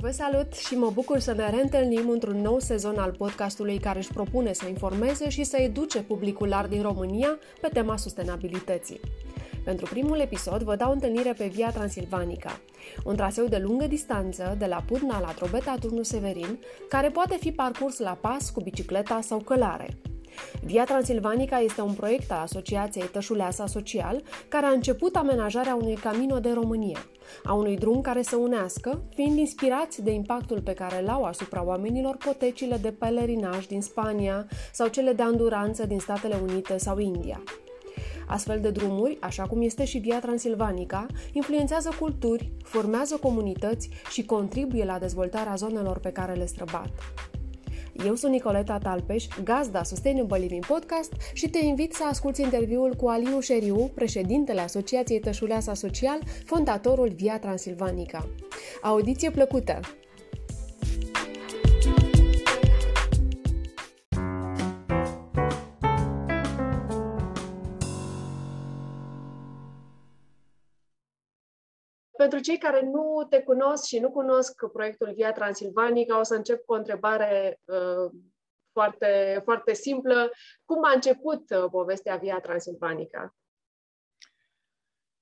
Vă salut și mă bucur să ne reîntâlnim într-un nou sezon al podcastului care își propune să informeze și să educe publicul larg din România pe tema sustenabilității. Pentru primul episod vă dau întâlnire pe Via Transilvanica, un traseu de lungă distanță de la Pudna la Trobeta Turnu Severin, care poate fi parcurs la pas cu bicicleta sau călare. Via Transilvanica este un proiect al Asociației Tășuleasa Social, care a început amenajarea unui camino de România, a unui drum care să unească, fiind inspirați de impactul pe care l-au asupra oamenilor potecile de pelerinaj din Spania sau cele de anduranță din Statele Unite sau India. Astfel de drumuri, așa cum este și Via Transilvanica, influențează culturi, formează comunități și contribuie la dezvoltarea zonelor pe care le străbat. Eu sunt Nicoleta Talpeș, gazda Sustainable Living Podcast și te invit să asculti interviul cu Alinu Șeriu, președintele Asociației Tășuleasa Social, fondatorul Via Transilvanica. Audiție plăcută! Pentru cei care nu te cunosc și nu cunosc proiectul Via Transilvanica, o să încep cu o întrebare uh, foarte, foarte simplă. Cum a început uh, povestea Via Transilvanica?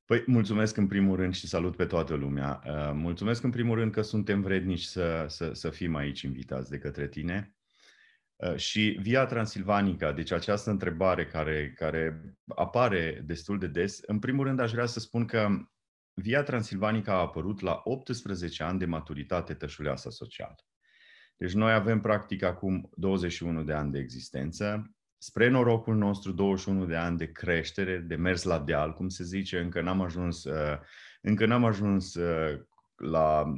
Păi, mulțumesc în primul rând și salut pe toată lumea. Uh, mulțumesc în primul rând că suntem vrednici să, să, să fim aici invitați de către tine. Uh, și Via Transilvanica, deci această întrebare care, care apare destul de des, în primul rând aș vrea să spun că Via Transilvanica a apărut la 18 ani de maturitate tășuleasă social. Deci noi avem practic acum 21 de ani de existență, spre norocul nostru 21 de ani de creștere, de mers la deal, cum se zice, încă n-am ajuns, uh, încă n-am ajuns uh, la,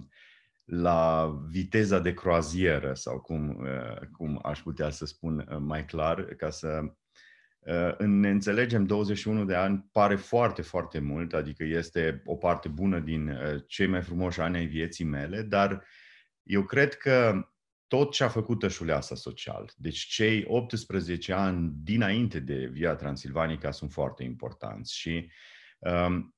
la viteza de croazieră sau cum, uh, cum aș putea să spun mai clar, ca să ne înțelegem 21 de ani pare foarte, foarte mult, adică este o parte bună din cei mai frumoși ani ai vieții mele, dar eu cred că tot ce a făcut Tășuleasa Social, deci cei 18 ani dinainte de Via Transilvanica sunt foarte importanți și um,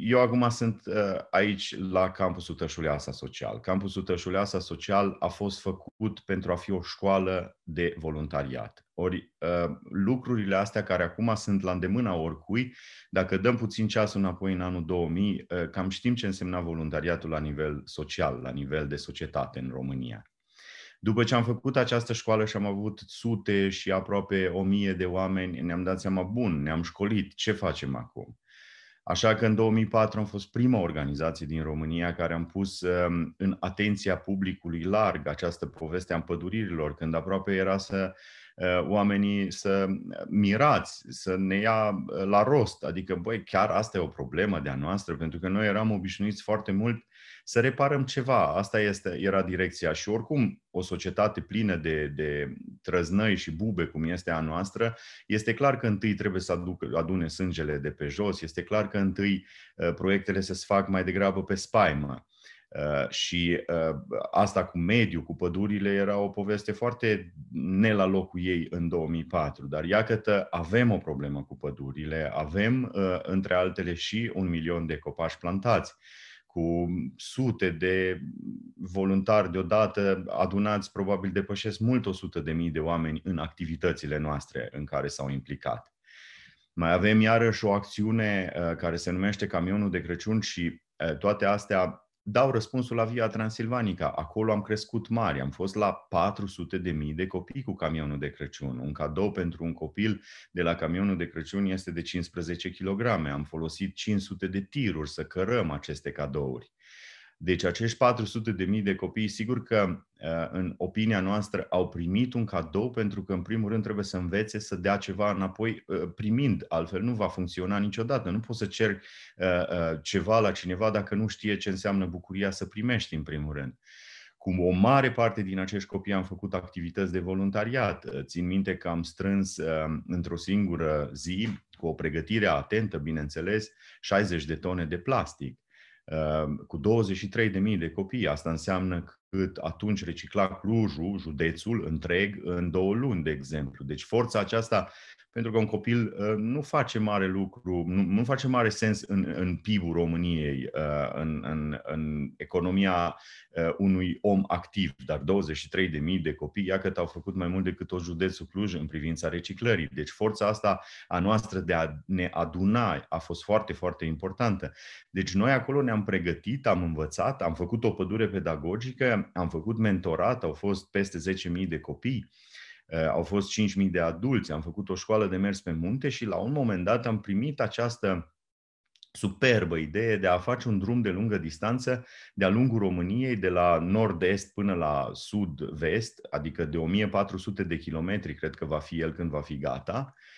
eu acum sunt uh, aici la campusul Tășuleasa Social. Campusul Tășuleasa Social a fost făcut pentru a fi o școală de voluntariat. Ori uh, lucrurile astea care acum sunt la îndemâna oricui, dacă dăm puțin ceasul înapoi în anul 2000, uh, cam știm ce însemna voluntariatul la nivel social, la nivel de societate în România. După ce am făcut această școală și am avut sute și aproape o mie de oameni, ne-am dat seama, bun, ne-am școlit, ce facem acum? Așa că în 2004 am fost prima organizație din România care am pus um, în atenția publicului larg această poveste a împăduririlor, când aproape era să uh, oamenii să mirați, să ne ia uh, la rost. Adică, băi, chiar asta e o problemă de-a noastră, pentru că noi eram obișnuiți foarte mult să reparăm ceva. Asta este, era direcția. Și oricum, o societate plină de, de trăznăi și bube, cum este a noastră, este clar că întâi trebuie să aduc, adune sângele de pe jos, este clar că întâi uh, proiectele se fac mai degrabă pe spaimă. Uh, și uh, asta cu mediul, cu pădurile, era o poveste foarte ne la locul ei în 2004. Dar iată, avem o problemă cu pădurile, avem, uh, între altele, și un milion de copaci plantați cu sute de voluntari deodată adunați, probabil depășesc mult 100 de mii de oameni în activitățile noastre în care s-au implicat. Mai avem iarăși o acțiune uh, care se numește Camionul de Crăciun și uh, toate astea dau răspunsul la Via Transilvanica. Acolo am crescut mari, am fost la 400 de mii de copii cu camionul de Crăciun. Un cadou pentru un copil de la camionul de Crăciun este de 15 kg. Am folosit 500 de tiruri să cărăm aceste cadouri. Deci acești 400 de mii de copii, sigur că uh, în opinia noastră au primit un cadou pentru că în primul rând trebuie să învețe să dea ceva înapoi uh, primind, altfel nu va funcționa niciodată. Nu poți să ceri uh, ceva la cineva dacă nu știe ce înseamnă bucuria să primești în primul rând. Cum o mare parte din acești copii am făcut activități de voluntariat. Țin minte că am strâns într-o singură zi, cu o pregătire atentă, bineînțeles, 60 de tone de plastic Ehm, cu 23.000 de copii. Asta înseamnă cât atunci recicla Clujul, județul, întreg, în două luni, de exemplu. Deci forța aceasta pentru că un copil uh, nu face mare lucru, nu, nu face mare sens în, în PIB-ul României, uh, în, în, în economia uh, unui om activ, dar 23.000 de copii, ia că au făcut mai mult decât tot județul Cluj în privința reciclării. Deci forța asta a noastră de a ne aduna a fost foarte, foarte importantă. Deci noi acolo ne-am pregătit, am învățat, am făcut o pădure pedagogică, am făcut mentorat, au fost peste 10.000 de copii. Eh, au fost 5.000 de adulți, am făcut o școală de mers pe munte și la un moment dat am primit această superbă idee de a face un drum de lungă distanță de-a lungul României, de la nord-est până la sud-vest, adică de 1400 de kilometri, cred că va fi el când va fi gata, Uh,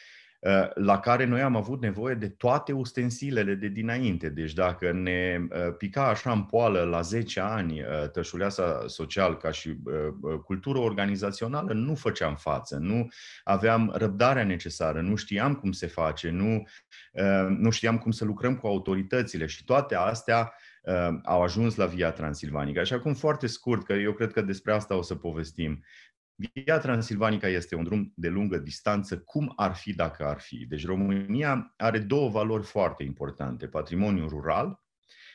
la care noi am avut nevoie de toate ustensilele de dinainte. Deci dacă ne uh, pica așa în poală la 10 ani uh, tășuleasa social ca și cultură organizațională, nu făceam față, nu aveam răbdarea necesară, nu știam cum se face, nu, nu știam cum să lucrăm cu autoritățile și toate astea au ajuns la Via Transilvanica. Așa cum foarte scurt, că eu cred că despre asta o să povestim. Via Transilvanica este un drum de lungă distanță, cum ar fi dacă ar fi. Deci România are două valori foarte importante. Patrimoniul rural,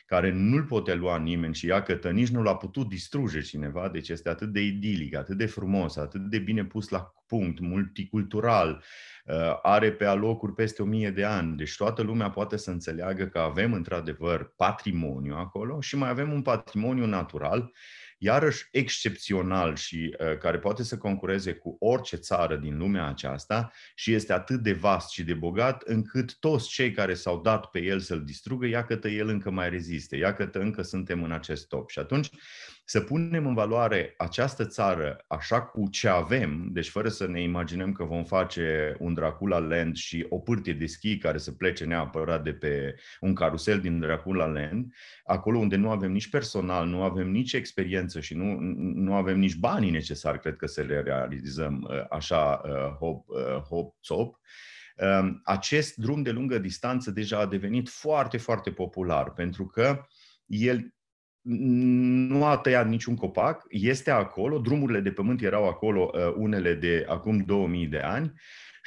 care nu-l poate lua nimeni și iată, nici nu l-a putut distruge cineva, deci este atât de idilic, atât de frumos, atât de bine pus la punct, multicultural, uh, are pe alocuri peste o mie de ani, deci toată lumea poate să înțeleagă că avem într-adevăr patrimoniu acolo și mai avem un patrimoniu natural iarăși excepțional și uh, care poate să concureze cu orice țară din lumea aceasta și este atât de vast și de bogat încât toți cei care s-au dat pe el să-l distrugă, iată el încă mai reziste, iată încă suntem în acest top. Și atunci să punem în valoare această țară așa cu ce avem, deci fără să ne imaginăm că vom face un Dracula Land și o pârtie de schi care să plece neapărat de pe un carusel din Dracula Land, acolo unde nu avem nici personal, nu avem nici experiență și nu, nu avem nici banii necesari, cred că să le realizăm uh, așa uh, hop, uh, hop, top. Um, acest drum de lungă distanță deja a devenit foarte, foarte popular pentru că el nu a tăiat niciun copac, este acolo, drumurile de pământ erau acolo, uh, unele de acum 2000 de ani,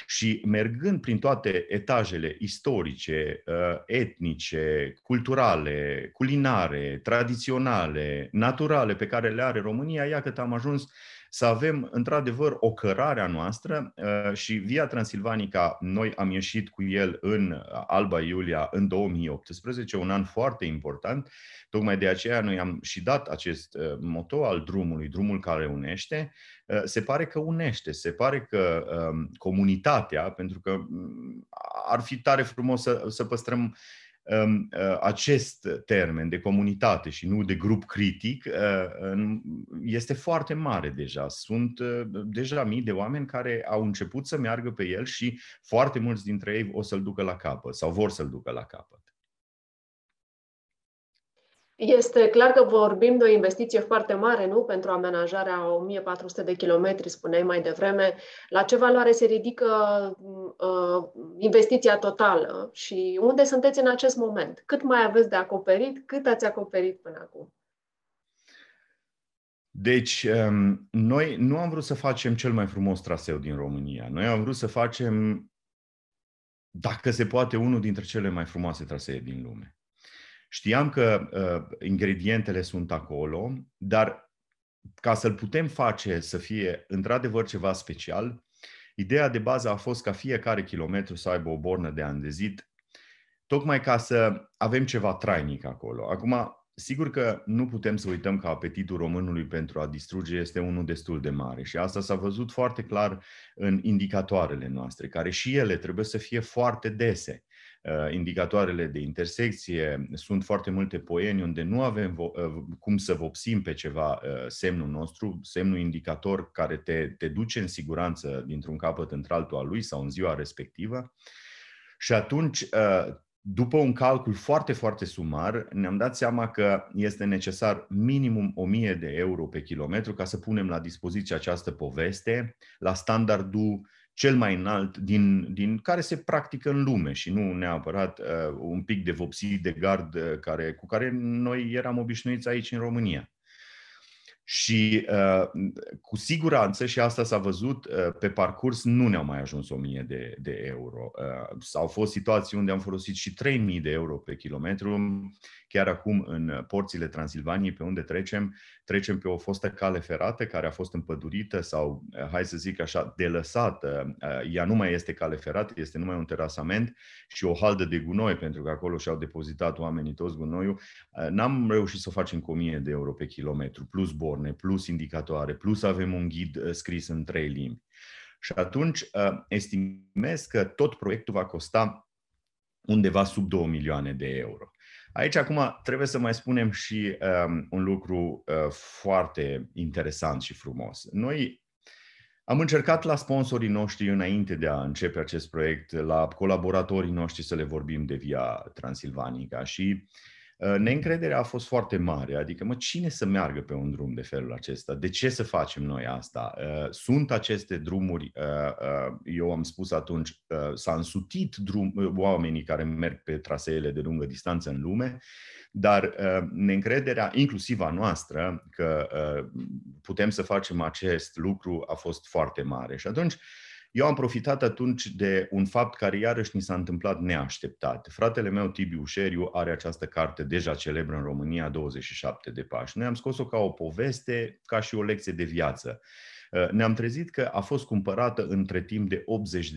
și mergând prin toate etajele istorice, uh, etnice, culturale, culinare, tradiționale, naturale pe care le are România, iată am ajuns să avem într-adevăr o cărare a noastră uh, și Via Transilvanica, noi am ieșit cu el în Alba Iulia în 2018, un an foarte important. Tocmai de aceea noi am și dat acest uh, moto al drumului, drumul care unește. Uh, se pare că unește, se pare că um, comunitatea, pentru că mm, ar fi tare frumos să, să păstrăm Um, uh, acest termen de comunitate și nu de grup critic uh, este foarte mare deja. Sunt uh, deja mii de oameni care au început să meargă pe el și foarte mulți dintre ei o să-l ducă la capăt sau vor să-l ducă la capăt. Este clar că vorbim de o investiție foarte mare, nu? Pentru amenajarea 1400 de kilometri, spuneai mai devreme. La ce valoare se ridică uh, investiția totală și unde sunteți în acest moment? Cât mai aveți de acoperit? Cât ați acoperit până acum? Deci, um, noi nu am vrut să facem cel mai frumos traseu din România. Noi am vrut să facem, dacă se poate, unul dintre cele mai frumoase trasee din lume. Știam că uh, ingredientele sunt acolo, dar ca să-l putem face să fie într-adevăr ceva special, ideea de bază a fost ca fiecare kilometru să aibă o bornă de andezit, tocmai ca să avem ceva trainic acolo. Acum, sigur că nu putem să uităm că apetitul românului pentru a distruge este unul destul de mare și asta s-a văzut foarte clar în indicatoarele noastre, care și ele trebuie să fie foarte dese. Uh, indicatoarele de intersecție, sunt foarte multe poeni unde nu avem uh, cum să vopsim pe ceva uh, semnul nostru, semnul indicator care te, te duce în siguranță dintr-un capăt într-altul al lui sau în ziua respectivă. Și atunci, după un calcul foarte, foarte sumar, ne-am dat seama că este necesar minimum 1000 de euro pe kilometru ca să punem la dispoziție această poveste la standardul cel mai înalt din, din care se practică în lume și nu neapărat uh, un pic de vopsit de gard uh, care, cu care noi eram obișnuiți aici în România. Și uh, cu siguranță, și asta s-a văzut uh, pe parcurs, nu ne-au mai ajuns 1000 de, de euro. Uh, au fost situații unde am folosit și 3000 de euro pe kilometru. Chiar acum, în porțile Transilvaniei, pe unde trecem, trecem pe o fostă cale ferată care a fost împădurită sau, uh, hai să zic așa, delăsată. Uh, ea nu mai este cale ferată, este numai un terasament și o haldă de gunoi, pentru că acolo și-au depozitat oamenii toți gunoiul. Uh, n-am reușit să o facem cu 1000 de euro pe kilometru, plus bor borne, plus indicatoare, plus avem un ghid uh, scris în trei limbi. Și atunci uh, estimez că tot proiectul va costa undeva sub 2 milioane de euro. Aici acum trebuie să mai spunem și um, un lucru uh, foarte interesant și frumos. Noi am încercat la sponsorii noștri înainte de a începe acest proiect, la colaboratorii noștri să le vorbim de Via Transilvanica și uh, Uh, neîncrederea a fost foarte mare, adică, mă, cine să meargă pe un drum de felul acesta? De ce să facem noi asta? Uh, sunt aceste drumuri, uh, eu am spus atunci, s-a însutit drum, oamenii care merg pe traseele de lungă distanță în lume, dar neîncrederea, inclusiv a noastră, că putem să facem acest lucru, a fost foarte mare. Și atunci, eu am profitat atunci de un fapt care iarăși ni s-a întâmplat neașteptat. Fratele meu, Tibi Ușeriu, are această carte deja celebră în România, 27 de pași. Noi am scos-o ca o poveste, ca și o lecție de viață. Uh, ne-am trezit că a fost cumpărată între timp de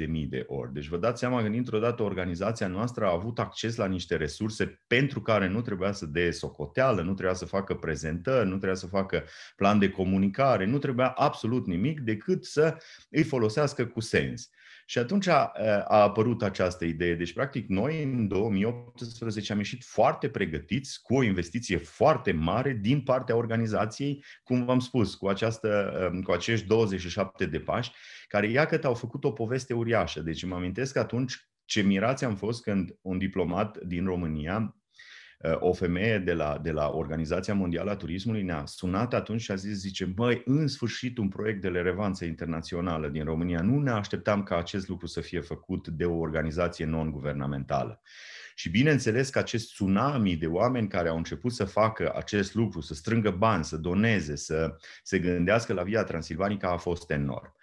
80.000 de ori. Deci vă dați seama că dintr-o dată organizația noastră a avut acces la niște resurse pentru care nu trebuia să dea socoteală, nu trebuia să facă prezentări, nu trebuia să facă plan de comunicare, nu trebuia absolut nimic decât să îi folosească cu sens. Și atunci a, a apărut această idee. Deci, practic, noi în 2018 am ieșit foarte pregătiți, cu o investiție foarte mare din partea organizației, cum v-am spus, cu, această, cu acești 27 de pași, care, iată, au făcut o poveste uriașă. Deci, îmi amintesc că atunci ce mirați am fost când un diplomat din România Uh, o femeie de la, de la Organizația Mondială a Turismului ne-a sunat atunci și a zis, zice, băi, în sfârșit un proiect de relevanță internațională din România. Nu ne așteptam ca acest lucru să fie făcut de o organizație non-guvernamentală. Și bineînțeles că acest tsunami de oameni care au început să facă acest lucru, să strângă bani, să doneze, să se gândească la Via Transilvanica a fost enorm.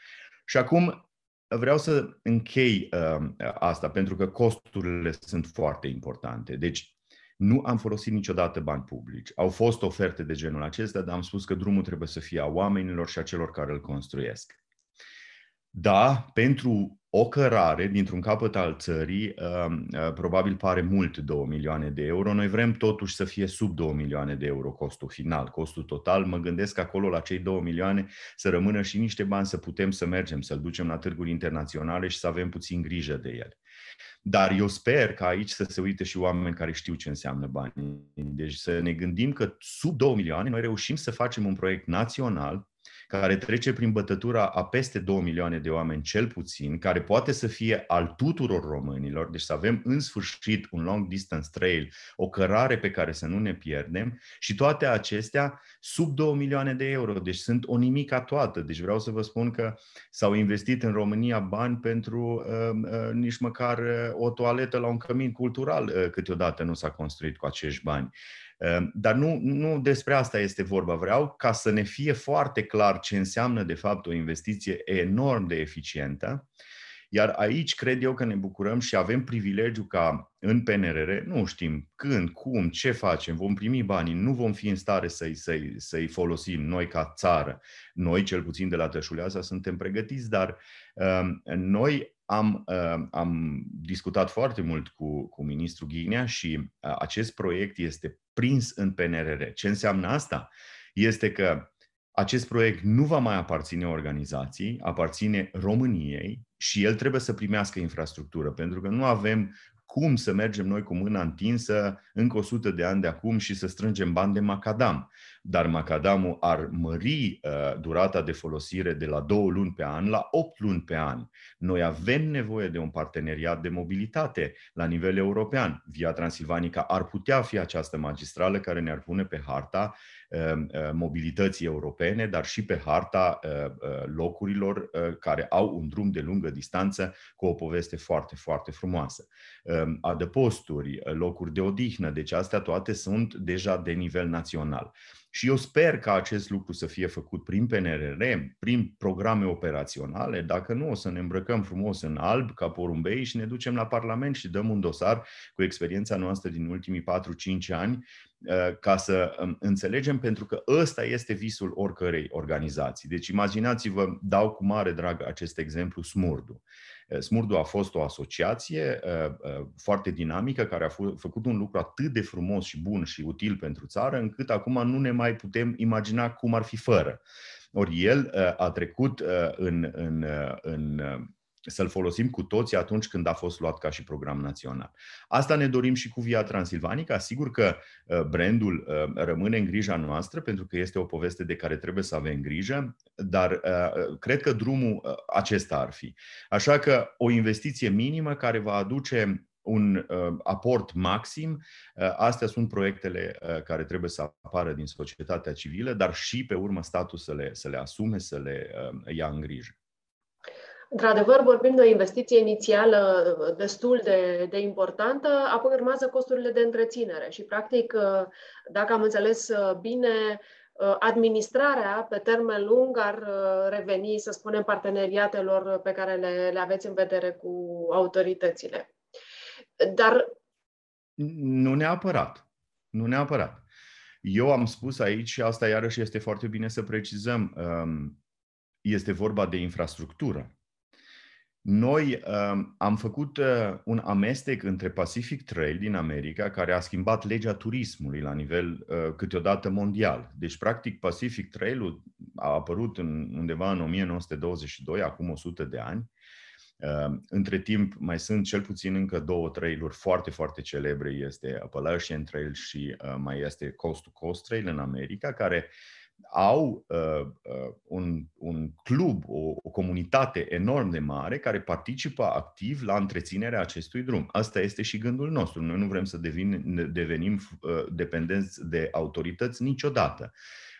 Și acum vreau să închei uh, asta, pentru că costurile sunt foarte importante. Deci, nu am folosit niciodată bani publici. Au fost oferte de genul acesta, dar am spus că drumul trebuie să fie a oamenilor și a celor care îl construiesc. Da, pentru o cărare dintr-un capăt al țării, um, uh, probabil pare mult 2 milioane de euro. Noi vrem totuși să fie sub 2 milioane de euro costul final, costul total. Mă gândesc acolo la cei 2 milioane să rămână și niște bani să putem să mergem, să-l ducem la târguri internaționale și să avem puțin grijă de el. Dar eu sper că aici să se uite și oameni care știu ce înseamnă bani. Deci să ne gândim că sub 2 milioane noi reușim să facem un proiect național care trece prin bătătura a peste 2 milioane de oameni cel puțin, care poate să fie al tuturor românilor, deci să avem în sfârșit un long distance trail, o cărare pe care să nu ne pierdem și toate acestea sub 2 milioane de euro, deci sunt o nimica toată. Deci vreau să vă spun că s-au investit în România bani pentru uh, uh, nici măcar uh, o toaletă la un cămin cultural uh, câteodată nu s-a construit cu acești bani. Ehm, dar nu, nu despre asta este vorba. Vreau ca să ne fie foarte clar ce înseamnă de fapt o investiție enorm de eficientă. Iar aici cred eu că ne bucurăm și avem privilegiu ca în PNRR, nu știm când, cum, ce facem, vom primi banii, nu vom fi în stare să-i, să-i, să-i folosim noi ca țară. Noi, cel puțin de la Tășuleasa, suntem pregătiți, dar uh, noi am, uh, am discutat foarte mult cu, cu ministrul Ghinea și uh, acest proiect este prins în PNRR. Ce înseamnă asta? Este că acest proiect nu va mai aparține organizației, aparține României și el trebuie să primească infrastructură, pentru că nu avem cum să mergem noi cu mâna întinsă încă 100 de ani de acum și să strângem bani de macadam. Dar macadamul ar mări uh, durata de folosire de la 2 luni pe an la 8 luni pe an. Noi avem nevoie de un parteneriat de mobilitate la nivel european. Via Transilvanica ar putea fi această magistrală care ne-ar pune pe harta Um, uh, mobilității europene, dar și pe harta uh, uh, locurilor care au un drum de lungă distanță cu o poveste foarte, foarte frumoasă. Um, adăposturi, locuri de odihnă, deci astea toate sunt deja de nivel național. Și eu sper ca acest lucru să fie făcut prin PNRR, prin programe operaționale. Dacă nu, o să ne îmbrăcăm frumos în alb ca porumbei și ne ducem la Parlament și dăm un dosar cu experiența noastră din ultimii 4-5 ani uh, ca să um, înțelegem, pentru că ăsta este visul oricărei organizații. Deci imaginați-vă, dau cu mare drag acest exemplu, Smurdu. Uh, Smurdu a fost o asociație uh, foarte dinamică care a făcut un lucru atât de frumos și bun și util pentru țară, încât acum nu ne mai putem imagina cum ar fi fără. Ori el a trecut în, în, în să-l folosim cu toții atunci când a fost luat ca și program național. Asta ne dorim și cu Via Transilvanica. Sigur că uh, brandul uh, rămâne în grija noastră, pentru că este o poveste de care trebuie să avem grijă, dar uh, cred că drumul acesta ar fi. Așa că o investiție minimă care va aduce un aport maxim. Astea sunt proiectele care trebuie să apară din societatea civilă, dar și pe urmă statul să le, să le asume, să le ia în grijă. Într-adevăr, vorbim de o investiție inițială destul de, de importantă, apoi urmează costurile de întreținere și, practic, dacă am înțeles bine, administrarea pe termen lung ar reveni, să spunem, parteneriatelor pe care le, le aveți în vedere cu autoritățile. Dar. Nu neapărat. Nu neapărat. Eu am spus aici, și asta iarăși este foarte bine să precizăm, este vorba de infrastructură. Noi uh, am făcut uh, un amestec între Pacific Trail din America, care a schimbat legea turismului la nivel uh, câteodată mondial. Deci, practic, Pacific Trail a apărut în, undeva în 1922, acum 100 de ani. Uh, între timp, mai sunt cel puțin încă două trailuri foarte, foarte celebre. Este Appalachian Trail și uh, mai este Coast to Coast Trail în America, care uh, au uh, uh, un, un club, o, o comunitate enorm de mare care participă activ la întreținerea acestui drum. Asta este și gândul nostru. Noi nu vrem să devin, devenim uh, dependenți de autorități niciodată.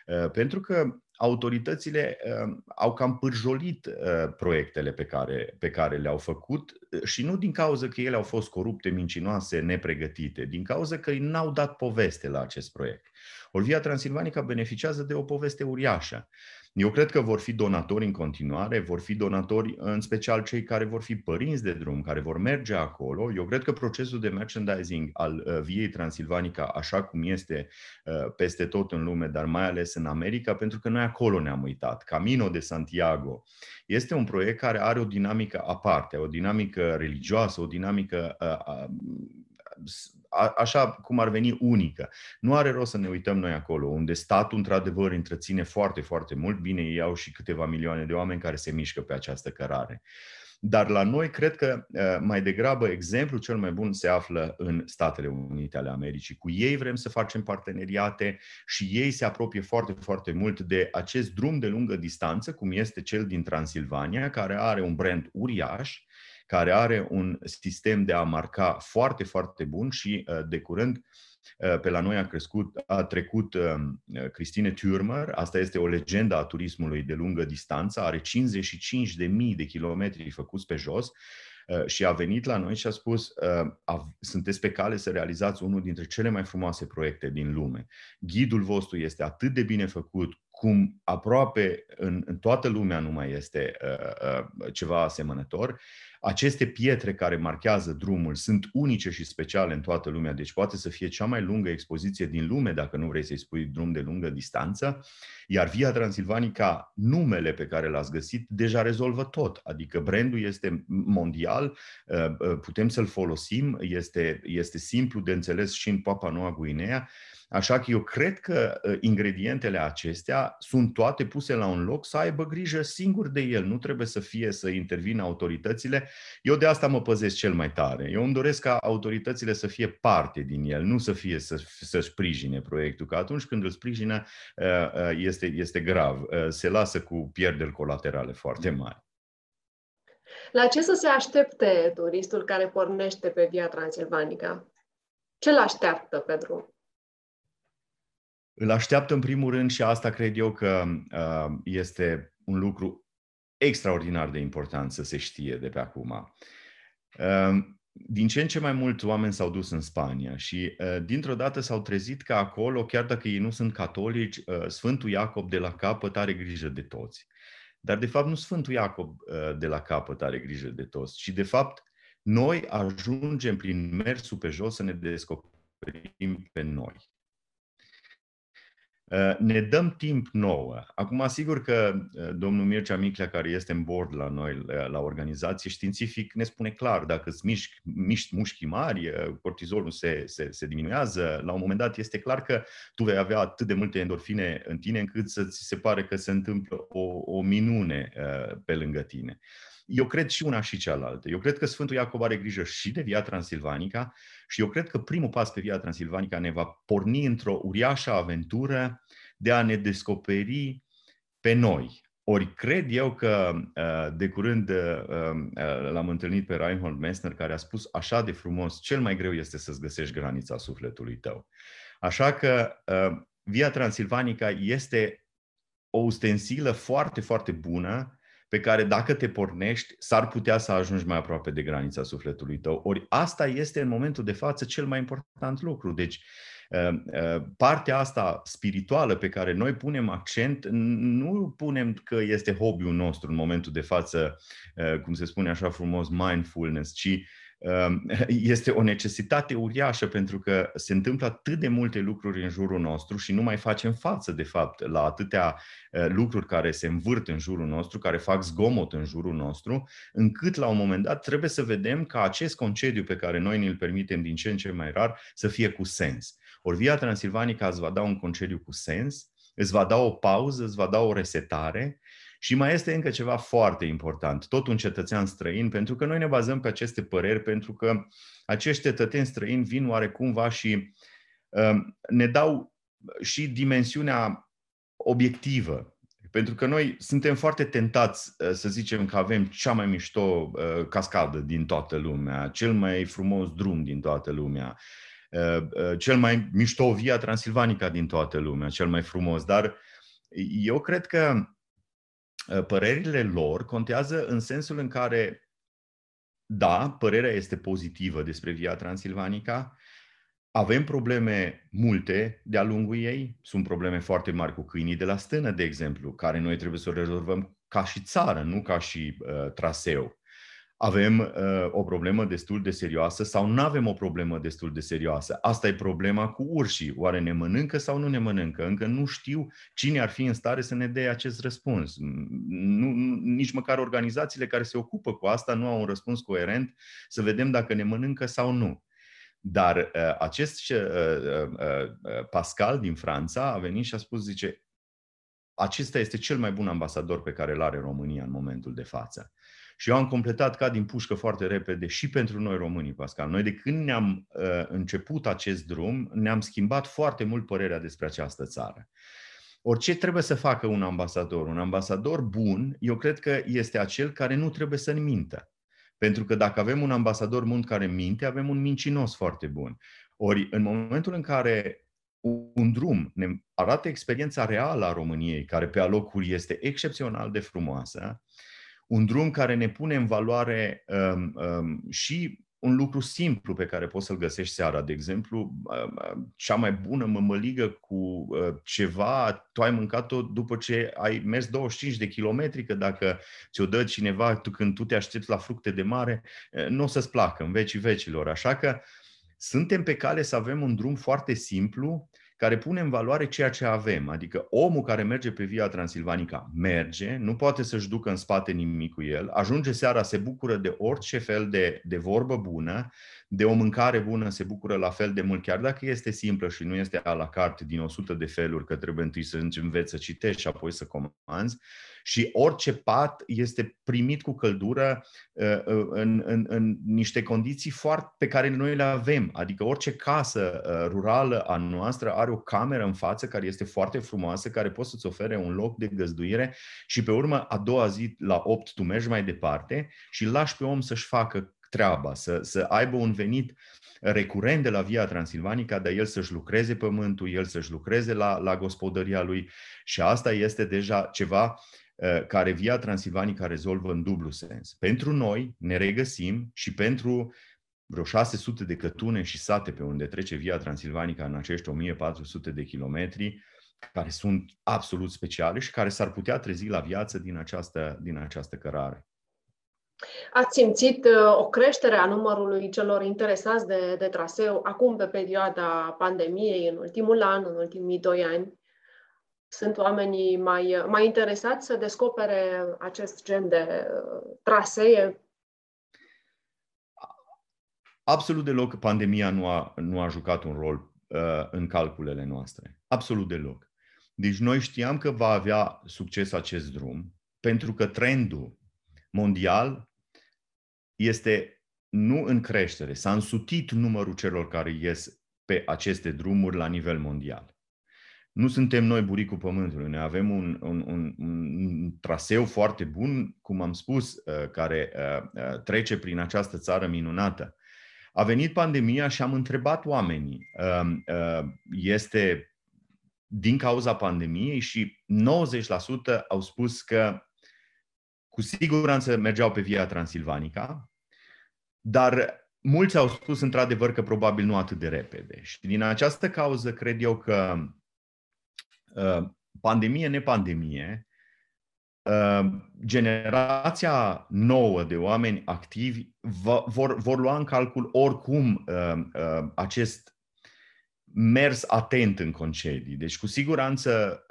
Uh, pentru că autoritățile uh, au cam pârjolit uh, proiectele pe care, pe care le-au făcut uh, și nu din cauza că ele au fost corupte, mincinoase, nepregătite, din cauza că n-au dat poveste la acest proiect. Ori Via Transilvanica beneficiază de o poveste uriașă. Eu cred că vor fi donatori în continuare, vor fi donatori în special cei care vor fi părinți de drum, care vor merge acolo. Eu cred că procesul de merchandising al uh, Viei Transilvanica, așa cum este uh, peste tot în lume, dar mai ales în America, pentru că noi acolo ne-am uitat. Camino de Santiago este un proiect care are o dinamică aparte, o dinamică religioasă, o dinamică uh, așa cum ar veni unică. Nu are rost să ne uităm noi acolo, unde statul într-adevăr întreține foarte, foarte mult. Bine, ei au și câteva milioane de oameni care se mișcă pe această cărare. Dar la noi, cred că mai degrabă exemplul cel mai bun se află în Statele Unite ale Americii. Cu ei vrem să facem parteneriate și ei se apropie foarte, foarte mult de acest drum de lungă distanță, cum este cel din Transilvania, care are un brand uriaș, care are un sistem de a marca foarte, foarte bun și uh, de curând uh, pe la noi a, crescut, a trecut um, Cristine Thürmer, asta este o legendă a turismului de lungă distanță, are 55.000 de kilometri făcuți pe jos uh, și a venit la noi și a spus sunteți pe cale să realizați unul dintre cele mai frumoase proiecte din lume. Ghidul vostru este atât de bine făcut, cum aproape în, în toată lumea nu mai este uh, uh, ceva asemănător aceste pietre care marchează drumul sunt unice și speciale în toată lumea, deci poate să fie cea mai lungă expoziție din lume, dacă nu vrei să-i spui drum de lungă distanță, iar Via Transilvanica, numele pe care l-ați găsit, deja rezolvă tot, adică brandul este mondial, uh, uh, putem să-l folosim, este, este simplu de înțeles și în Papua Noua Guinea, Așa că eu cred că ă, ingredientele acestea sunt toate puse la un loc să aibă grijă singur de el. Nu trebuie să fie să intervină autoritățile. Eu de asta mă păzesc cel mai tare. Eu îmi doresc ca autoritățile să fie parte din el, nu să fie să, să sprijine proiectul. Că atunci când îl sprijină ă, ă, este, este grav. Se lasă cu pierderi colaterale foarte mari. La ce să se aștepte turistul care pornește pe Via Transilvanica? Ce l așteaptă pe drum? Îl așteaptă în primul rând și asta cred eu că uh, este un lucru extraordinar de important să se știe de pe acum. Uh, din ce în ce mai mulți oameni s-au dus în Spania și uh, dintr-o dată s-au trezit că acolo, chiar dacă ei nu sunt catolici, uh, Sfântul Iacob de la capăt are grijă de toți. Dar de fapt nu Sfântul Iacob uh, de la capăt are grijă de toți, ci de fapt noi ajungem prin mersul pe jos să ne descoperim pe noi. Uh, ne dăm timp nouă. Acum, asigur că uh, domnul Mircea Miclea, care este în board la noi, uh, la organizație științific, ne spune clar, dacă îți miști, miști mușchii mari, cortizolul se, se, se diminuează, la un moment dat este clar că tu vei avea atât de multe endorfine în tine încât să ți se pare că se întâmplă o, o minune pe lângă tine. Eu cred și una și cealaltă. Eu cred că Sfântul Iacob are grijă și de Via Transilvanica și eu cred că primul pas pe Via Transilvanica ne va porni într-o uriașă aventură de a ne descoperi pe noi. Ori cred eu că uh, de curând uh, uh, l-am întâlnit pe Reinhold Messner care a spus așa de frumos, cel mai greu este să-ți găsești granița sufletului tău. Așa că Via Transilvanica este o ustensilă foarte, foarte bună pe care dacă te pornești, s-ar putea să ajungi mai aproape de granița sufletului tău. Ori asta este în momentul de față cel mai important lucru. Deci, uh, uh, partea asta spirituală pe care noi punem accent, nu punem că este hobby-ul nostru în momentul de față, uh, cum se spune așa frumos, mindfulness, ci Ehm, este o necesitate uriașă pentru că se întâmplă atât de multe lucruri în jurul nostru și nu mai facem față, de fapt, la atâtea eh, lucruri care se învârt în jurul nostru, care fac zgomot în jurul nostru, încât la un moment dat trebuie să vedem că acest concediu pe care noi ne-l permitem din ce în ce mai rar să fie cu sens. Ori Via Transilvanica îți va da un concediu cu sens, îți va da o pauză, îți va da o resetare și mai este încă ceva foarte important, tot un cetățean străin, pentru că noi ne bazăm pe aceste păreri, pentru că acești cetățeni străini vin oarecumva și uh, ne dau și dimensiunea obiectivă. Pentru că noi suntem foarte tentați uh, să zicem că avem cea mai mișto uh, cascadă din toată lumea, cel mai frumos drum din toată lumea, uh, uh, cel mai mișto via transilvanica din toată lumea, cel mai frumos. Dar eu cred că Ă, părerile lor contează în sensul în care, da, părerea este pozitivă despre Via Transilvanica, avem probleme multe de-a lungul ei, sunt probleme foarte mari cu câinii de la stână, de exemplu, care noi trebuie să o rezolvăm ca și țară, nu ca și uh, traseu avem uh, o problemă destul de serioasă sau nu avem o problemă destul de serioasă. Asta e problema cu urșii. Oare ne mănâncă sau nu ne mănâncă? Încă nu știu cine ar fi în stare să ne dea acest răspuns. Nu, nici măcar organizațiile care se ocupă cu asta nu au un răspuns coerent să vedem dacă ne mănâncă sau nu. Dar uh, acest uh, uh, uh, Pascal din Franța a venit și a spus, zice, acesta este cel mai bun ambasador pe care îl are România în momentul de față. Și eu am completat ca din pușcă foarte repede și pentru noi românii, Pascal. Noi de când ne-am uh, început acest drum, ne-am schimbat foarte mult părerea despre această țară. Orice trebuie să facă un ambasador? Un ambasador bun, eu cred că este acel care nu trebuie să-mi mintă. Pentru că dacă avem un ambasador bun care minte, avem un mincinos foarte bun. Ori în momentul în care un drum ne arată experiența reală a României, care pe alocuri este excepțional de frumoasă, un drum care ne pune în valoare um, um, și un lucru simplu pe care poți să-l găsești seara. De exemplu, um, cea mai bună mămăligă cu uh, ceva, tu ai mâncat-o după ce ai mers 25 de kilometri, că dacă ți-o dă cineva tu, când tu te aștepți la fructe de mare, uh, nu o să-ți placă în vecii vecilor. Așa că suntem pe cale să avem un drum foarte simplu, care pune în valoare ceea ce avem. Adică omul care merge pe Via Transilvanica merge, nu poate să-și ducă în spate nimic cu el, ajunge seara, se bucură de orice fel de, de vorbă bună, de o mâncare bună se bucură la fel de mult, chiar dacă este simplă și nu este a la carte din 100 de feluri, că trebuie întâi să înveți să citești și apoi să comanzi. Și orice pat este primit cu căldură uh, uh, în, în, în niște condiții foarte pe care noi le avem. Adică orice casă uh, rurală a noastră are o cameră în față care este foarte frumoasă, care poate să-ți ofere un loc de găzduire și pe urmă a doua zi la 8 tu mergi mai departe și lași pe om să-și facă treaba, să, să aibă un venit recurent de la Via Transilvanica, dar el să-și lucreze pământul, el să-și lucreze la, la gospodăria lui și asta este deja ceva uh, care Via Transilvanica rezolvă în dublu sens. Pentru noi ne regăsim și pentru vreo 600 de cătune și sate pe unde trece Via Transilvanica în acești 1400 de kilometri, care sunt absolut speciale și care s-ar putea trezi la viață din această, din această cărare. Ați simțit uh, o creștere a numărului celor interesați de, de traseu acum pe perioada pandemiei, în ultimul an, în ultimii doi ani? Sunt oamenii mai, mai interesați să descopere acest gen de uh, trasee? Absolut deloc pandemia nu a, nu a jucat un rol uh, în calculele noastre. Absolut deloc. Deci noi știam că va avea succes acest drum, pentru că trendul mondial este nu în creștere. S-a însutit numărul celor care ies pe aceste drumuri la nivel mondial. Nu suntem noi buricul pământului. Noi avem un, un, un, un traseu foarte bun, cum am spus, uh, care uh, uh, trece prin această țară minunată. A venit pandemia și am întrebat oamenii, um, este din cauza pandemiei și 90% au spus că cu siguranță mergeau pe Via Transilvanica, dar mulți au spus într-adevăr că probabil nu atât de repede. Și din această cauză cred eu că uh, pandemie, nepandemie, uh, generația nouă de oameni activi vor, vor lua în calcul oricum uh, acest mers atent în concedii. Deci, cu siguranță,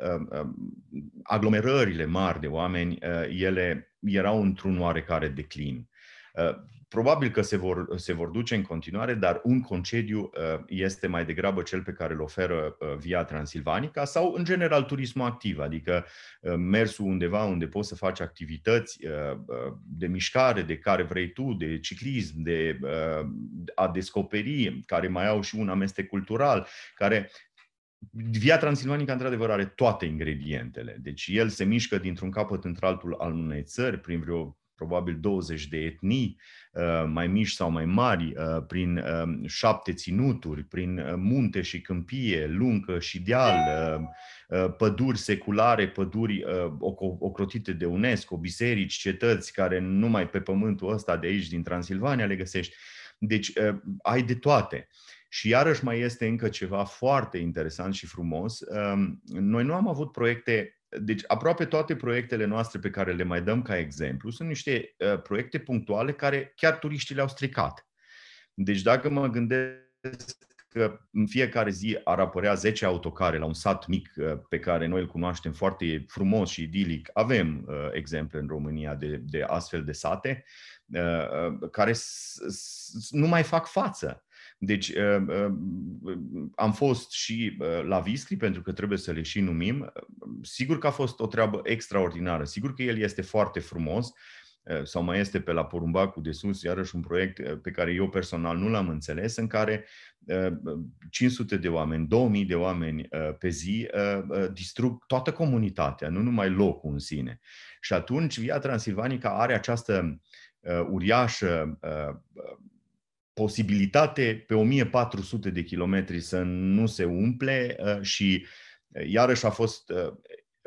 aglomerările mari de oameni, ele erau într-un oarecare declin. Probabil că se vor, se vor duce în continuare, dar un concediu uh, este mai degrabă cel pe care îl oferă uh, Via Transilvanica sau, în general, turismul activ, adică uh, mersul undeva unde poți să faci activități de mișcare, de care vrei tu, de ciclism, de a descoperi, care mai au și un amestec cultural, care Via Transilvanica, într-adevăr, are toate ingredientele. Deci el se mișcă dintr-un capăt într-altul al unei țări, prin vreo probabil 20 de etnii, uh, mai mici sau mai mari, uh, prin um, șapte ținuturi, prin uh, munte și câmpie, lungă și deal, păduri seculare, păduri ocrotite de UNESCO, biserici, cetăți care numai pe pământul ăsta de aici, din Transilvania, le găsești. Deci ai de toate. Și iarăși mai este încă ceva foarte interesant și frumos. Um, noi nu am avut proiecte deci aproape toate proiectele noastre pe care le mai dăm ca exemplu sunt niște uh, proiecte punctuale care chiar turiștii le-au stricat. Deci dacă mă gândesc că în fiecare zi ar apărea 10 autocare la un sat mic uh, pe care noi îl cunoaștem foarte frumos și idilic, avem uh, exemple în România de, de astfel de sate, uh, uh care s- s- nu mai fac față. Deci uh, uh, am fost și uh, la Viscri, pentru că trebuie să le și numim. Sigur că a fost o treabă extraordinară. Sigur că el este foarte frumos, sau mai este pe la Porumbacul de sus, iarăși un proiect pe care eu personal nu l-am înțeles, în care 500 de oameni, 2000 de oameni pe zi distrug toată comunitatea, nu numai locul în sine. Și atunci Via Transilvanica are această uriașă posibilitate pe 1400 de kilometri să nu se umple uh, și uh, iarăși a fost uh,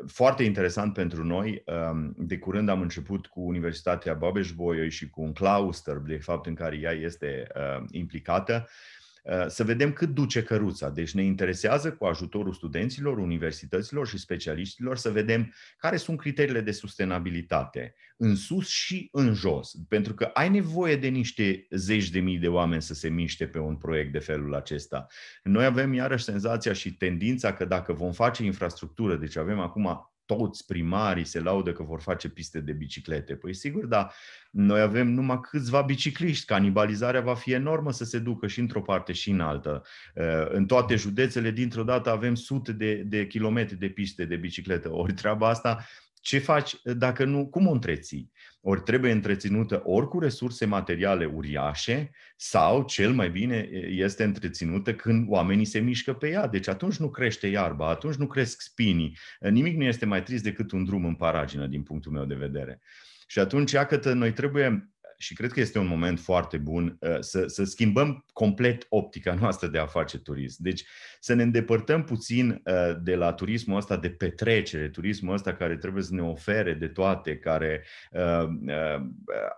foarte interesant pentru noi. Um, de curând am început cu Universitatea Babeș-Bolyai și cu un cluster, de fapt, în care ea este implicată Uh, să vedem cât duce căruța. Deci ne interesează cu ajutorul studenților, universităților și specialiștilor să vedem care sunt criteriile de sustenabilitate în sus și în jos. Pentru că ai nevoie de niște zeci de mii de oameni să se miște pe un proiect de felul acesta. Noi avem iarăși senzația și tendința că dacă vom face infrastructură, deci avem acum toți primarii se laudă că vor face piste de biciclete. Păi sigur, dar noi avem numai câțiva bicicliști. Canibalizarea va fi enormă să se ducă și într-o parte și în altă. Uh, în toate județele, dintr-o dată, avem sute de, de kilometri de piste de bicicletă. Ori treaba asta ce faci dacă nu, cum o întreții? Ori trebuie întreținută ori cu resurse materiale uriașe sau, cel mai bine, este întreținută când oamenii se mișcă pe ea. Deci atunci nu crește iarba, atunci nu cresc spinii. Nimic nu este mai trist decât un drum în paragină, din punctul meu de vedere. Și atunci, iată, noi trebuie și cred că este un moment foarte bun uh, să, să schimbăm complet optica noastră de a face turism. Deci să ne îndepărtăm puțin uh, de la turismul ăsta de petrecere, turismul ăsta care trebuie să ne ofere de toate, care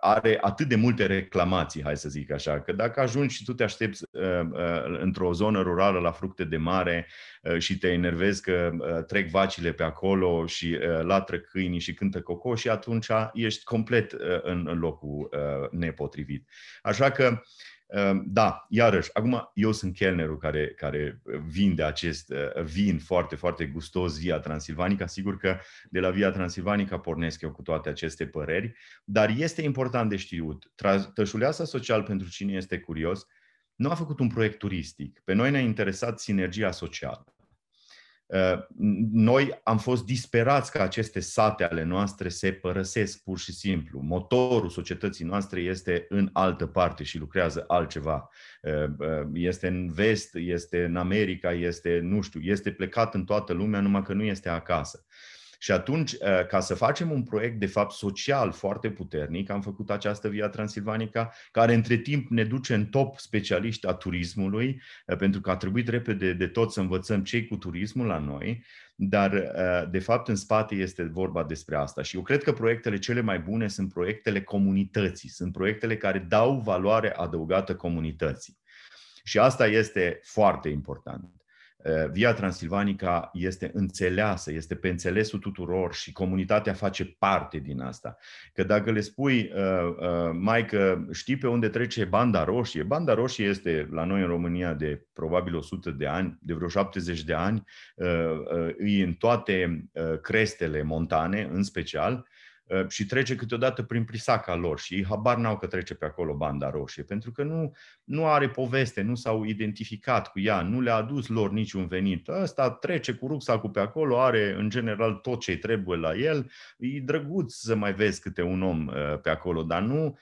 are atât de multe reclamații, hai să zic așa, că dacă ajungi și tu te aștepți într-o zonă rurală la fructe de mare și te enervezi că trec vacile pe acolo și latră câinii și cântă cocoșii, atunci ești complet în locul nepotrivit. Așa că, da, iarăși, acum eu sunt chelnerul care, care vinde acest vin foarte, foarte gustos Via Transilvanica. Sigur că de la Via Transilvanica pornesc eu cu toate aceste păreri, dar este important de știut. Tășuleasa Social, pentru cine este curios, nu a făcut un proiect turistic. Pe noi ne-a interesat sinergia socială. Uh, noi am fost disperați că aceste sate ale noastre se părăsesc pur și simplu. Motorul societății noastre este în altă parte și lucrează altceva. Uh, uh, este în vest, este în America, este, nu știu, este plecat în toată lumea, numai că nu este acasă. Și atunci, uh, ca să facem un proiect, de fapt, social foarte puternic, am făcut această Via Transilvanica, care între timp ne duce în top specialiști a turismului, uh, pentru că a trebuit repede de tot să învățăm cei cu turismul la noi, dar, uh, de fapt, în spate este vorba despre asta. Și eu cred că proiectele cele mai bune sunt proiectele comunității, sunt proiectele care dau valoare adăugată comunității. Și asta este foarte important. Eh, Via Transilvanica este înțeleasă, este pe înțelesul tuturor și comunitatea face parte din asta. Că dacă le spui, uh, uh, mai că știi pe unde trece banda roșie, banda roșie este la noi în România de probabil 100 de ani, de vreo 70 de ani, uh, uh, în toate uh, crestele montane în special, Uh, și trece câteodată prin prisaca lor și ei habar n-au că trece pe acolo banda roșie, pentru că nu, nu are poveste, nu s-au identificat cu ea, nu le-a adus lor niciun venit. Ăsta trece cu rucsacul pe acolo, are în general tot ce trebuie la el, e drăguț să mai vezi câte un om uh, pe acolo, dar nu,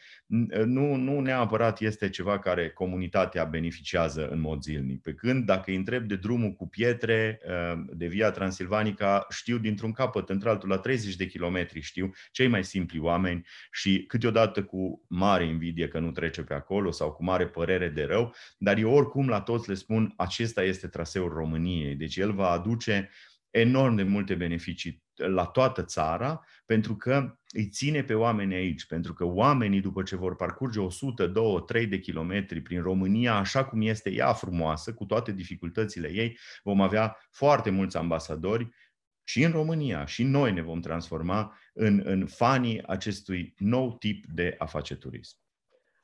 nu, nu neapărat este ceva care comunitatea beneficiază în mod zilnic. Pe când dacă îi întreb de drumul cu pietre, uh, de Via Transilvanica, știu dintr-un capăt într-altul, la 30 de kilometri știu cei mai simpli oameni și câteodată cu mare invidie că nu trece pe acolo sau cu mare părere de rău, dar eu oricum la toți le spun, acesta este traseul României, deci el va aduce enorm de multe beneficii la toată țara, pentru că îi ține pe oameni aici, pentru că oamenii, după ce vor parcurge 100, 2, 3 de kilometri prin România, așa cum este ea frumoasă, cu toate dificultățile ei, vom avea foarte mulți ambasadori și în România, și noi ne vom transforma în, în fanii acestui nou tip de a face turism.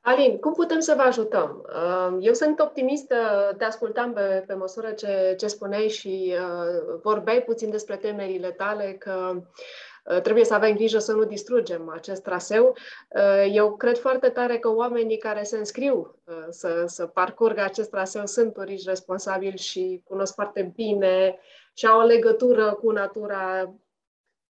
Alin, cum putem să vă ajutăm? Uh, eu sunt optimistă, te ascultam pe, pe măsură ce, ce spuneai și uh, vorbeai puțin despre temerile tale, că uh, trebuie să avem grijă să nu distrugem acest traseu. Eu cred foarte tare că oamenii care se înscriu să, să parcurgă acest traseu sunt turiști responsabili și cunosc foarte bine și au o legătură cu natura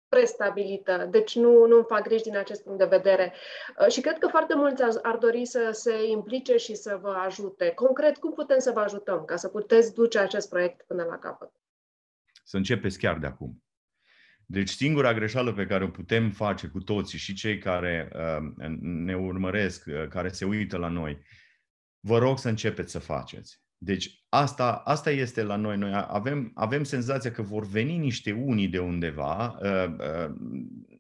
prestabilită, deci nu, nu îmi fac griji din acest punct de vedere. Uh, și cred că foarte mulți ar dori să se implice și să vă ajute. Concret, cum putem să vă ajutăm ca să puteți duce acest proiect până la capăt? Să începeți chiar de acum. Deci singura greșeală pe care o putem face cu toții și cei care uh, ne urmăresc, uh, care se uită la noi, vă rog să începeți să faceți. Deci asta, asta este la noi. Noi avem, avem senzația că vor veni niște unii de undeva, uh, uh,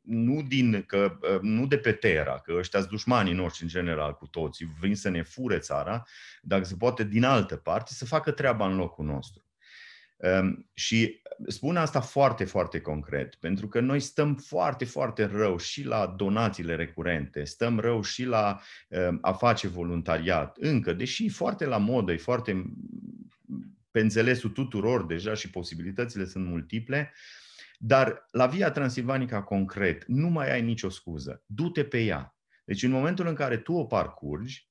nu, din, că, uh, nu de pe Terra, că ăștia sunt dușmanii noștri în general cu toții, vin să ne fure țara, dacă se poate din altă parte, să facă treaba în locul nostru. Um, și spun asta foarte, foarte concret, pentru că noi stăm foarte, foarte rău și la donațiile recurente, stăm rău și la um, a face voluntariat, încă, deși foarte la modă, e foarte pe înțelesul tuturor deja și posibilitățile sunt multiple, dar la Via Transilvanica concret nu mai ai nicio scuză. Du-te pe ea. Deci în momentul în care tu o parcurgi,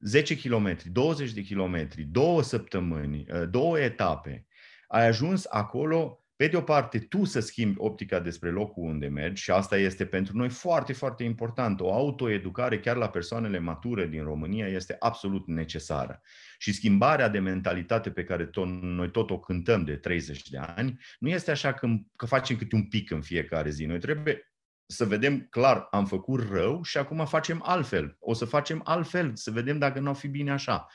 10 km, 20 de km, două săptămâni, două etape, ai ajuns acolo, pe de o parte, tu să schimbi optica despre locul unde mergi și asta este pentru noi foarte, foarte important. O autoeducare chiar la persoanele mature din România este absolut necesară. Și schimbarea de mentalitate pe care tot, noi tot o cântăm de 30 de ani, nu este așa că, că facem câte un pic în fiecare zi. Noi trebuie să vedem clar, am făcut rău și acum facem altfel. O să facem altfel, să vedem dacă nu ar fi bine așa.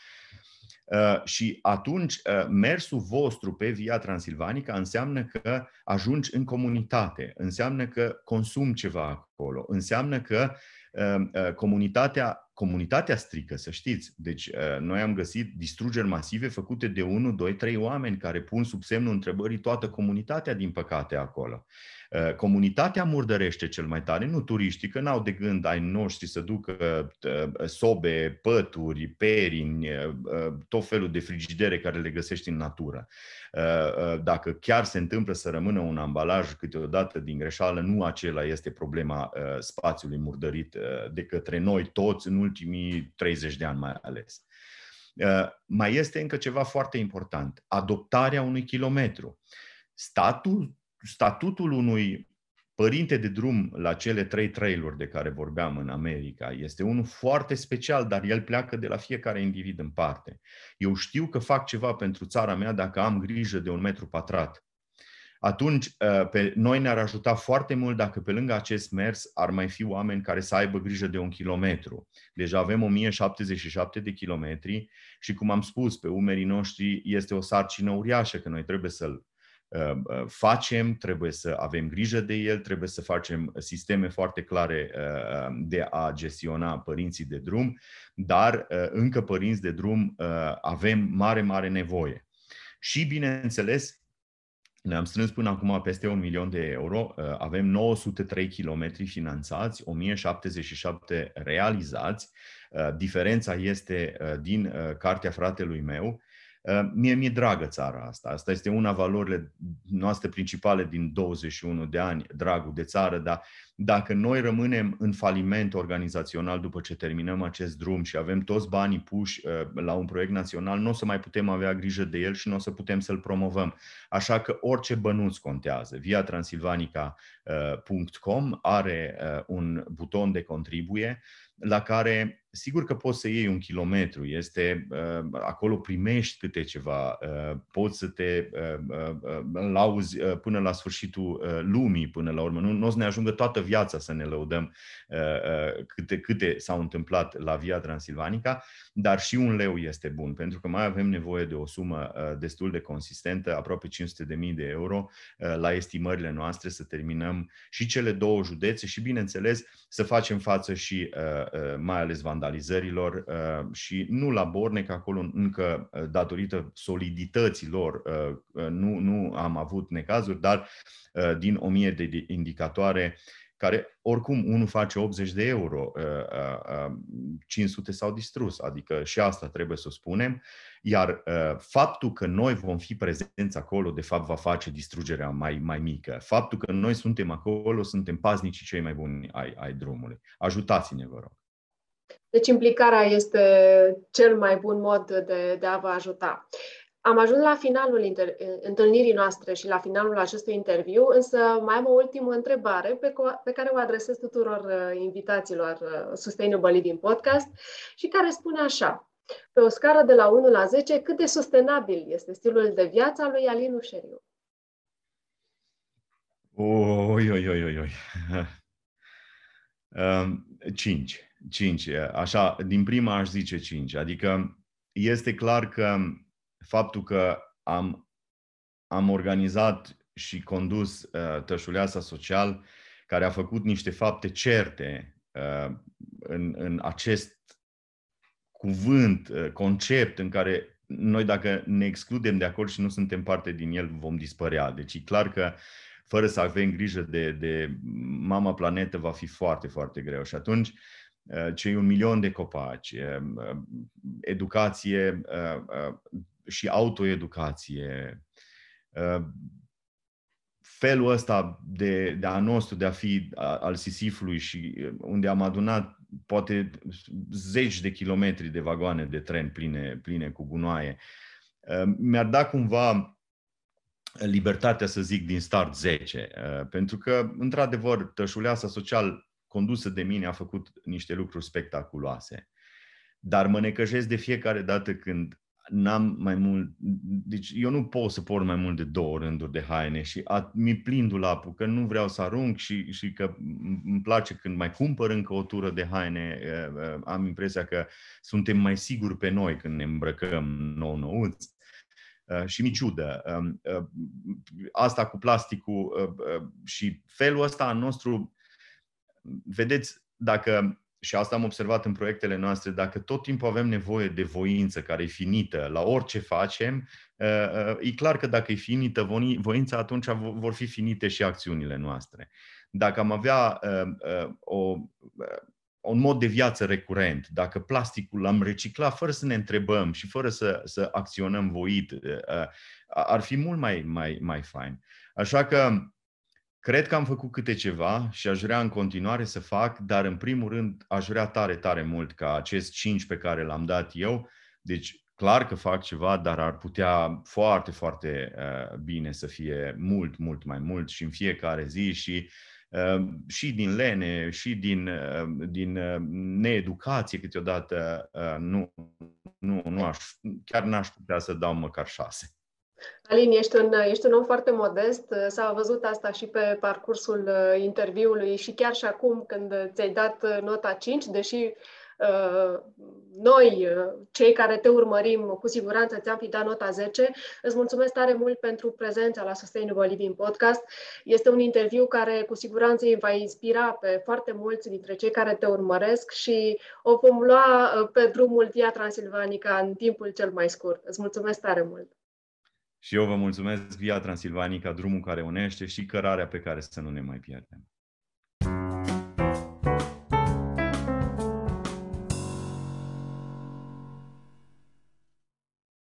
Uh, și atunci uh, mersul vostru pe Via Transilvanica înseamnă că ajungi în comunitate, înseamnă că consumi ceva acolo, înseamnă că uh, comunitatea, comunitatea strică, să știți. Deci noi am găsit distrugeri masive făcute de 1, 2, 3 oameni care pun sub semnul întrebării toată comunitatea, din păcate, acolo. Uh, comunitatea murdărește cel mai tare, nu turiștii, că n-au de gând ai noștri să ducă uh, sobe, pături, perini, uh, tot felul de frigidere care le găsești în natură. Dacă chiar se întâmplă să rămână un ambalaj câteodată din greșeală, nu acela este problema spațiului murdărit de către noi toți în ultimii 30 de ani mai ales. Mai este încă ceva foarte important, adoptarea unui kilometru. Statul statutul unui părinte de drum la cele trei trailuri de care vorbeam în America este unul foarte special, dar el pleacă de la fiecare individ în parte. Eu știu că fac ceva pentru țara mea dacă am grijă de un metru pătrat. Atunci, ă, pe noi ne-ar ajuta foarte mult dacă pe lângă acest mers ar mai fi oameni care să aibă grijă de un kilometru. Deja avem 1077 de kilometri și, cum am spus, pe umerii noștri este o sarcină uriașă, că noi trebuie să-l Uh, uh, facem, trebuie să avem grijă de el, trebuie să facem sisteme foarte clare uh, de a gestiona părinții de drum, dar încă părinți de drum avem mare, mare nevoie. Și, bineînțeles, ne-am strâns până acum peste un milion de euro, avem 903 km finanțați, 1077 realizați. Diferența este din cartea fratelui meu, Uh, mie mi-e dragă țara asta. Asta este una valorile noastre principale din 21 de ani, dragul de țară, dar dacă noi rămânem în faliment organizațional după ce terminăm acest drum și avem toți banii puși uh, la un proiect național, nu o să mai putem avea grijă de el și nu o să putem să-l promovăm. Așa că orice bănuț contează. Via Transilvanica.com uh, are un buton de contribuie la care sigur că poți să iei un kilometru, este uh, acolo primești câte ceva, uh, poți să te uh, uh, lauzi uh, până la sfârșitul uh, lumii, până la urmă. Nu, nu o să ne ajungă toată viața să ne lăudăm uh, uh, câte, câte s-au întâmplat la Via Transilvanica, dar și un leu este bun, pentru că mai avem nevoie de o sumă uh, destul de consistentă, aproape 500.000 de euro, uh, la estimările noastre, să terminăm și cele două județe și, bineînțeles, să facem față și uh, uh, mai ales vandalizărilor uh, și nu la Bornec, acolo încă uh, datorită solidității lor uh, nu, nu am avut necazuri, dar uh, din o mie de indicatoare care oricum unul face 80 de euro, 500 s-au distrus, adică și asta trebuie să o spunem, iar faptul că noi vom fi prezenți acolo, de fapt, va face distrugerea mai, mai mică. Faptul că noi suntem acolo, suntem paznicii cei mai buni ai, ai drumului. Ajutați-ne, vă rog. Deci implicarea este cel mai bun mod de, de a vă ajuta. Am ajuns la finalul inter- întâlnirii noastre și la finalul acestui interviu, însă mai am o ultimă întrebare pe, co- pe care o adresez tuturor uh, invitaților uh, Sustainable Living Podcast și care spune așa. Pe o scară de la 1 la 10, cât de sustenabil este stilul de viață al lui Alin Ușeriu? Oi, oi, oi, oi, oi. Um, cinci. Cinci. Așa, din prima aș zice cinci. Adică este clar că faptul că am, am organizat și condus uh, Tășuleasa Social, care a făcut niște fapte certe uh, în, în acest cuvânt, uh, concept în care noi dacă ne excludem de acord și nu suntem parte din el, vom dispărea. Deci e clar că fără să avem grijă de, de mama planetă va fi foarte, foarte greu. Și atunci uh, cei un milion de copaci, uh, educație și autoeducație, uh, felul ăsta de, de a nostru de a fi al Sisifului și uh, unde am adunat poate zeci de kilometri de vagoane de tren pline, pline cu gunoaie, uh, mi-ar da cumva libertatea să zic din start 10. Pentru că, într-adevăr, tășuleasa social condusă de mine a făcut niște lucruri spectaculoase. Dar mă necăjesc de fiecare dată când n-am mai mult, deci eu nu pot să port mai mult de două rânduri de haine și a, mi plin dulapul, că nu vreau să arunc și, și că îmi place când mai cumpăr încă o tură de haine, am impresia că suntem mai siguri pe noi când ne îmbrăcăm nou-nouți. Și mi ciudă. Asta cu plasticul și felul ăsta al nostru, vedeți, dacă și asta am observat în proiectele noastre, dacă tot timpul avem nevoie de voință care e finită la orice facem, uh, uh, e clar că dacă e finită voința, atunci vor fi finite și acțiunile noastre. Dacă am avea uh, o, un mod de viață recurent, dacă plasticul l-am reciclat fără să ne întrebăm și fără să, să acționăm voit, ar fi mult mai, mai, mai fain. Așa că Cred că am făcut câte ceva și aș vrea în continuare să fac, dar în primul rând aș vrea tare, tare mult ca acest 5 pe care l-am dat eu, deci clar că fac ceva, dar ar putea foarte, foarte uh, bine să fie mult, mult mai mult și în fiecare zi și uh, și din lene, și din, uh, din uh, needucație câteodată, uh, nu, nu, nu aș, chiar n-aș putea să dau măcar șase. Alin, ești un, ești un om foarte modest. S-a văzut asta și pe parcursul uh, interviului și chiar și acum când ți-ai dat uh, nota 5, deși uh, noi, cei care te urmărim, cu siguranță ți-am fi dat nota 10. Îți mulțumesc tare mult pentru prezența la Sustainable Living Podcast. Este un interviu care cu siguranță îi va inspira pe foarte mulți dintre cei care te urmăresc și o vom lua pe drumul Via Transilvanica în timpul cel mai scurt. Îți mulțumesc tare mult! Și eu vă mulțumesc Via Transilvanica, drumul care unește și cărarea pe care să nu ne mai pierdem.